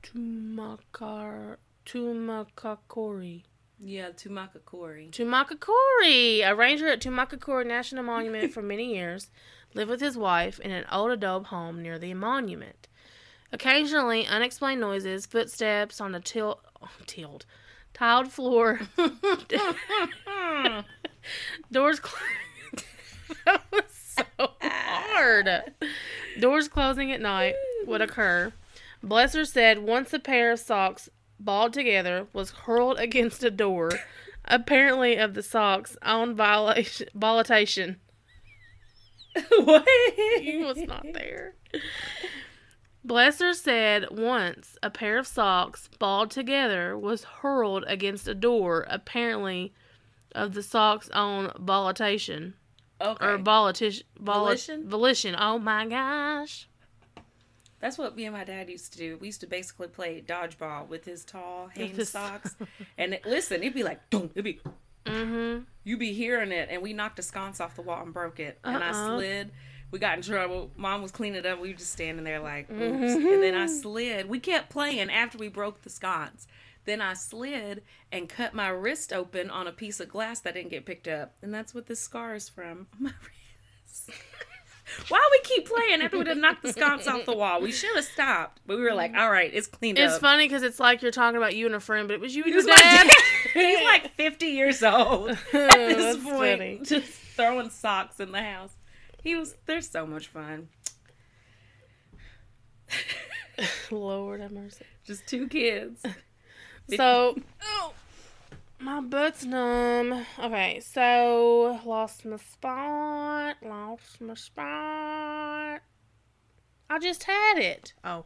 [SPEAKER 2] Tumacar Tumacacori.
[SPEAKER 1] Yeah, Tumacacori.
[SPEAKER 2] Tumacacori, a ranger at Tumacacori National Monument for many years, lived with his wife in an old adobe home near the monument. Occasionally, unexplained noises, footsteps on the til- oh, tiled, tiled floor, doors closing. that was so hard. Doors closing at night would occur. Bleser said once a pair of socks balled together was hurled against a door, apparently of the socks on violation,
[SPEAKER 1] what?
[SPEAKER 2] He was not there. Bleser said once a pair of socks balled together was hurled against a door, apparently of the socks on volatilation.
[SPEAKER 1] Okay.
[SPEAKER 2] Or volition,
[SPEAKER 1] Volition?
[SPEAKER 2] volition. Oh my gosh.
[SPEAKER 1] That's what me and my dad used to do. We used to basically play dodgeball with his tall Hanes socks. And it, listen, it'd be like, Dum, it'd be,
[SPEAKER 2] Mm-hmm.
[SPEAKER 1] you'd be hearing it. And we knocked a sconce off the wall and broke it. And I
[SPEAKER 2] Uh-uh.
[SPEAKER 1] slid. We got in trouble. Mom was cleaning it up. We were just standing there like, oops.
[SPEAKER 2] Mm-hmm.
[SPEAKER 1] And then I slid. We kept playing after we broke the sconce. Then I slid and cut my wrist open on a piece of glass that didn't get picked up. And that's what this scar is from. My wrist. Why we keep playing after we done knocked the sconce off the wall? We should have stopped. But we were like, all right, it's cleaned
[SPEAKER 2] It's
[SPEAKER 1] up.
[SPEAKER 2] It's funny because it's like you're talking about you and a friend, but it was you and your dad.
[SPEAKER 1] He's like 50 years old at this
[SPEAKER 2] That's
[SPEAKER 1] point.
[SPEAKER 2] funny.
[SPEAKER 1] Just throwing socks in the house. He was, they're so much fun.
[SPEAKER 2] Lord have mercy.
[SPEAKER 1] Just two kids.
[SPEAKER 2] So, oh, my butt's numb. Okay, so lost my spot. Lost my spot. I just had it. Oh.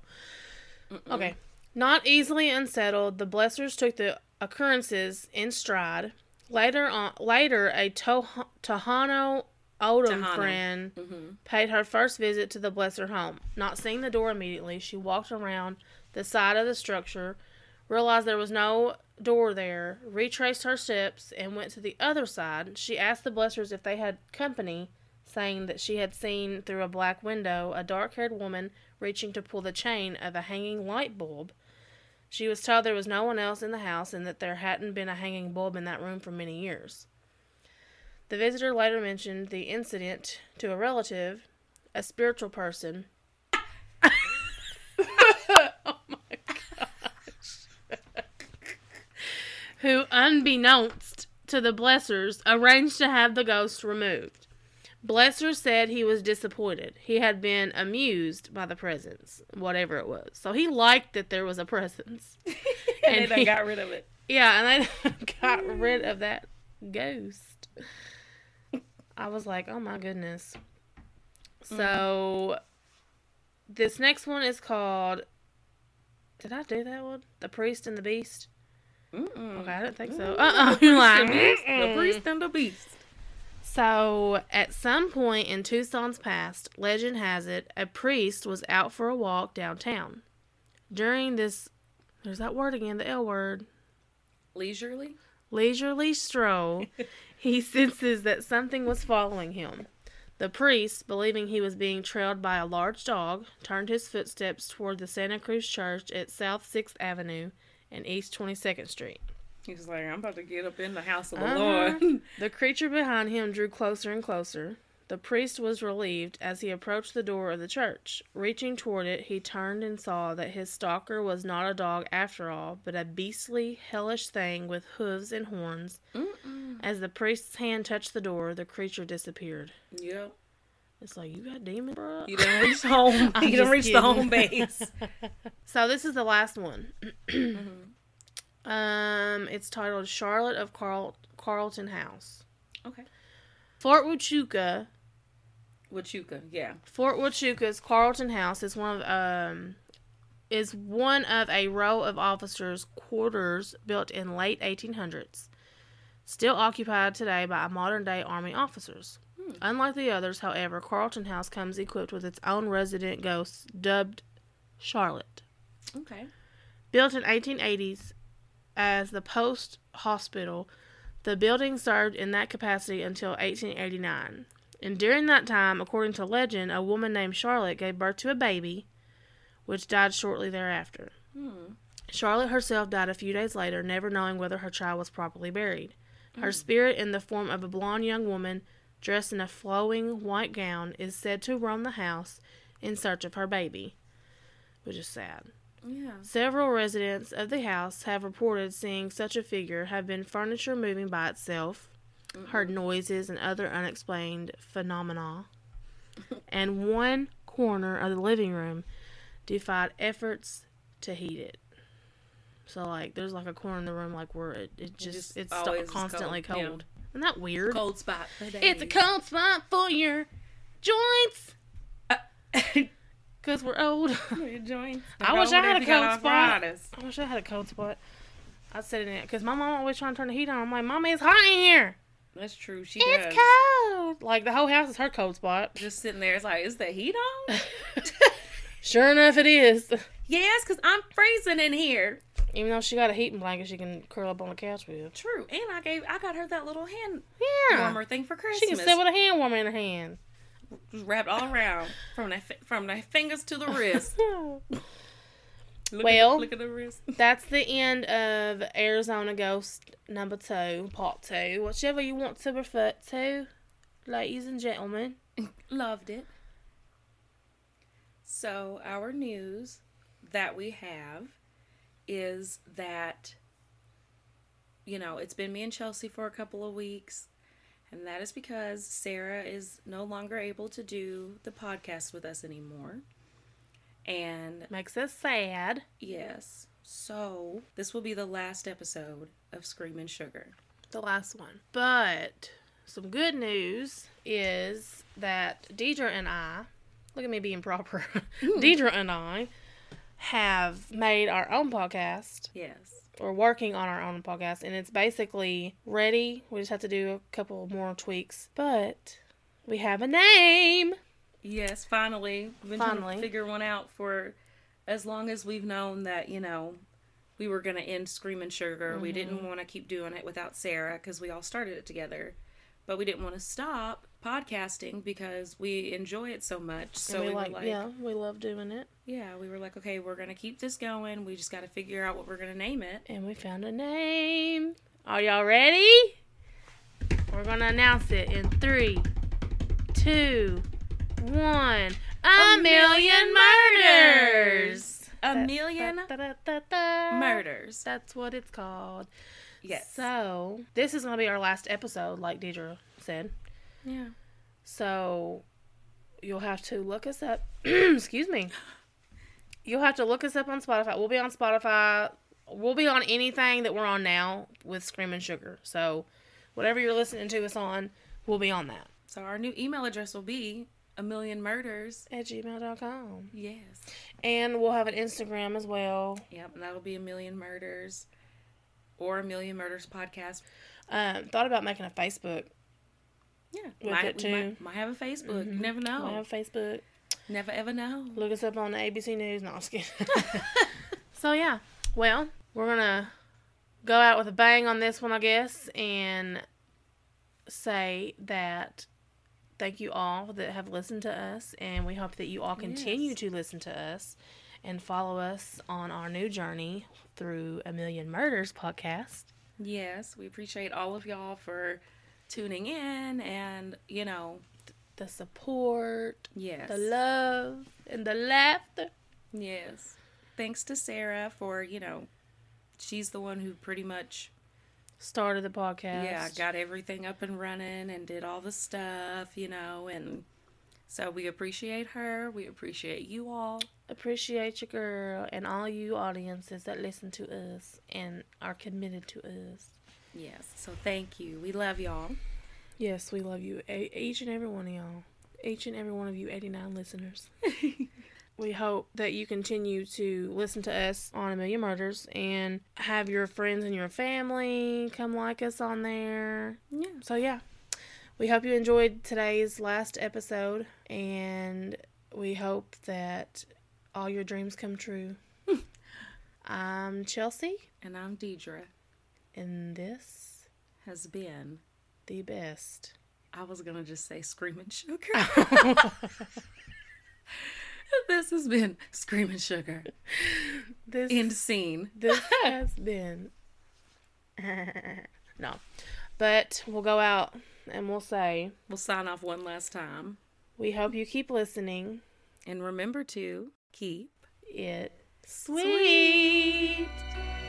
[SPEAKER 2] Okay. Not easily unsettled, the Blesers took the occurrences in stride. Later on, later a to- Tohono O'odham
[SPEAKER 1] Tohono.
[SPEAKER 2] friend
[SPEAKER 1] Mm-hmm.
[SPEAKER 2] paid her first visit to the Bleser home. Not seeing the door immediately, she walked around the side of the structure, realized there was no door there, retraced her steps, and went to the other side. She asked the Blesers if they had company, saying that she had seen through a black window a dark haired woman reaching to pull the chain of a hanging light bulb. She was told there was no one else in the house and that there hadn't been a hanging bulb in that room for many years. The visitor later mentioned the incident to a relative, a spiritual person. oh my gosh. Who, unbeknownst to the Blesers, arranged to have the ghost removed. Bleser said he was disappointed. He had been amused by the presence, whatever it was. So he liked that there was a presence.
[SPEAKER 1] and
[SPEAKER 2] And
[SPEAKER 1] they
[SPEAKER 2] he-
[SPEAKER 1] got rid of it.
[SPEAKER 2] Yeah, and they got rid of that ghost. I was like, oh my goodness. Mm. So, this next one is called. Did I do that one? The Priest and the Beast?
[SPEAKER 1] Mm-mm.
[SPEAKER 2] Okay, I don't think so. Uh uh You're like,
[SPEAKER 1] the priest and the beast.
[SPEAKER 2] So, at some point in Tucson's past, legend has it, a priest was out for a walk downtown. During this, there's that word again, the L word.
[SPEAKER 1] Leisurely.
[SPEAKER 2] leisurely stroll, he senses that something was following him. The priest, believing he was being trailed by a large dog, turned his footsteps toward the Santa Cruz Church at South 6th Avenue and East 22nd Street.
[SPEAKER 1] He's like, I'm about to get up in the house of the
[SPEAKER 2] Uh-huh.
[SPEAKER 1] Lord.
[SPEAKER 2] The creature behind him drew closer and closer. The priest was relieved as he approached the door of the church. Reaching toward it, he turned and saw that his stalker was not a dog after all, but a beastly, hellish thing with hooves and horns.
[SPEAKER 1] Mm-mm.
[SPEAKER 2] As the priest's hand touched the door, the creature disappeared.
[SPEAKER 1] Yep.
[SPEAKER 2] It's like, you got demons, bro.
[SPEAKER 1] You didn't reach home.
[SPEAKER 2] I'm
[SPEAKER 1] you done
[SPEAKER 2] just
[SPEAKER 1] reached the home base.
[SPEAKER 2] so this is the last one.
[SPEAKER 1] Mhm.
[SPEAKER 2] Um, it's titled Charlotte of Carl- Carlton House.
[SPEAKER 1] Okay.
[SPEAKER 2] Fort Huachuca
[SPEAKER 1] Wachuca, yeah.
[SPEAKER 2] Fort Huachuca's Carlton House is one of um is one of a row of officers' quarters built in late 1800s, still occupied today by modern day army officers.
[SPEAKER 1] Hmm.
[SPEAKER 2] Unlike the others, however, Carlton House comes equipped with its own resident ghost dubbed Charlotte.
[SPEAKER 1] Okay.
[SPEAKER 2] Built in 1880s as the post hospital, the building served in that capacity until 1889. And during that time, according to legend, a woman named Charlotte gave birth to a baby, which died shortly thereafter.
[SPEAKER 1] Hmm.
[SPEAKER 2] Charlotte herself died a few days later, never knowing whether her child was properly buried. Her spirit, in the form of a blonde young woman dressed in a flowing white gown, is said to roam the house in search of her baby, which is sad.
[SPEAKER 1] Yeah.
[SPEAKER 2] Several residents of the house have reported seeing such a figure, have been furniture moving by itself, heard noises and other unexplained phenomena, and one corner of the living room defied efforts to heat it. So like, there's like a corner in the room like where it, it just,
[SPEAKER 1] just
[SPEAKER 2] it's st- constantly
[SPEAKER 1] cold,
[SPEAKER 2] cold. Isn't that weird?
[SPEAKER 1] Cold spot.
[SPEAKER 2] It's a cold spot for your joints
[SPEAKER 1] uh,
[SPEAKER 2] because we're old.
[SPEAKER 1] Your joints.
[SPEAKER 2] I wish I had a cold spot. I wish I had a cold spot. I said it because my mom always trying to turn the heat on. I'm like, Mommy, it's hot in here.
[SPEAKER 1] That's true. She
[SPEAKER 2] it's
[SPEAKER 1] does.
[SPEAKER 2] cold. Like the whole house is her cold spot.
[SPEAKER 1] Just sitting there. It's like, is the heat on?
[SPEAKER 2] Sure enough, it is.
[SPEAKER 1] yes, because I'm freezing in here.
[SPEAKER 2] Even though she got a heating blanket, she can curl up on the couch with.
[SPEAKER 1] True. And I gave, I got her that little hand
[SPEAKER 2] Yeah,
[SPEAKER 1] warmer thing for Christmas.
[SPEAKER 2] she can sit with a hand warmer in her hand.
[SPEAKER 1] Wrapped all around from the from the fingers to the wrist. Look
[SPEAKER 2] Well-
[SPEAKER 1] at, look at the wrist.
[SPEAKER 2] That's the end of Arizona Ghost number two, part two. Whichever you want to refer to, ladies and gentlemen.
[SPEAKER 1] Loved it. So, our news that we have is that, you know, it's been me and Chelsea for a couple of weeks, and that is because Sarah is no longer able to do the podcast with us anymore. And
[SPEAKER 2] Makes us sad.
[SPEAKER 1] yes, so this will be the last episode of Screamin' Sugar.
[SPEAKER 2] the last one. But some good news is that Deidre and I look at me being proper. Deidre and I have made our own podcast.
[SPEAKER 1] Yes.
[SPEAKER 2] We're working on our own podcast, and it's basically ready. We just have to do a couple more tweaks, but we have a name.
[SPEAKER 1] Yes, finally. We've been trying
[SPEAKER 2] Finally.
[SPEAKER 1] to figure one out for as long as we've known that, you know, we were going to end Screaming Sugar. We didn't
[SPEAKER 2] Mm-hmm.
[SPEAKER 1] want to keep doing it without Sarah because we all started it together. But we didn't want to stop podcasting because we enjoy it so much. So
[SPEAKER 2] we,
[SPEAKER 1] we,
[SPEAKER 2] like,
[SPEAKER 1] were like,
[SPEAKER 2] yeah, we love doing it.
[SPEAKER 1] yeah, we were like, okay, we're going to keep this going. We just got to figure out what we're going to name it.
[SPEAKER 2] And we found a name. Are y'all ready? We're gonna announce it in three, two, one. A, million murders.
[SPEAKER 1] A million
[SPEAKER 2] da- da- da- da.
[SPEAKER 1] murders.
[SPEAKER 2] That's what it's called.
[SPEAKER 1] Yes.
[SPEAKER 2] So this is gonna be our last episode, like Deidre said.
[SPEAKER 1] yeah.
[SPEAKER 2] So you'll have to look us up. Excuse me. You'll have to look us up on Spotify. We'll be on Spotify. We'll be on anything that we're on now with Screaming Sugar. So whatever you're listening to us on, we'll be on that.
[SPEAKER 1] So our new email address will be a million murders.
[SPEAKER 2] At gmail.com.
[SPEAKER 1] Yes.
[SPEAKER 2] And we'll have an Instagram as well.
[SPEAKER 1] Yep, and that'll be a million murders or a million murders podcast.
[SPEAKER 2] Um, thought about making a Facebook.
[SPEAKER 1] Yeah,
[SPEAKER 2] With
[SPEAKER 1] might,
[SPEAKER 2] it too.
[SPEAKER 1] Might, might have a Facebook. You
[SPEAKER 2] Mhm.
[SPEAKER 1] never know.
[SPEAKER 2] We'll have Facebook.
[SPEAKER 1] Never ever know.
[SPEAKER 2] Look us up on the ABC News. No, I'm just kidding. so yeah, well, we're gonna go out with a bang on this one, I guess, and say that thank you all that have listened to us, and we hope that you all continue
[SPEAKER 1] Yes.
[SPEAKER 2] to listen to us and follow us on our new journey through a million murders podcast.
[SPEAKER 1] Yes, we appreciate all of y'all for tuning in, and you know,
[SPEAKER 2] The support,
[SPEAKER 1] yes,
[SPEAKER 2] the love, and the laughter.
[SPEAKER 1] yes. Thanks to Sarah for you know, she's the one who pretty much
[SPEAKER 2] Started the podcast.
[SPEAKER 1] yeah got everything up and running and did all the stuff, you know, and so we appreciate her. We appreciate you all.
[SPEAKER 2] Appreciate you, girl, and all you audiences that listen to us and are committed to us.
[SPEAKER 1] Yes, so thank you. We love y'all.
[SPEAKER 2] Yes, we love you, e- each and every one of y'all, each and every one of you, 89 listeners. we hope that you continue to listen to us on A Million Murders and have your friends and your family come like us on there.
[SPEAKER 1] Yeah.
[SPEAKER 2] So, yeah, we hope you enjoyed today's last episode, and we hope that all your dreams come true. I'm Chelsea,
[SPEAKER 1] And I'm Deidre.
[SPEAKER 2] and this
[SPEAKER 1] Has been.
[SPEAKER 2] the best.
[SPEAKER 1] I was gonna just say screaming sugar. this has been screaming sugar.
[SPEAKER 2] this
[SPEAKER 1] End scene.
[SPEAKER 2] this has been no, but we'll go out and we'll say
[SPEAKER 1] We'll sign off one last time.
[SPEAKER 2] we hope you keep listening.
[SPEAKER 1] And remember to keep
[SPEAKER 2] It sweet. Aw.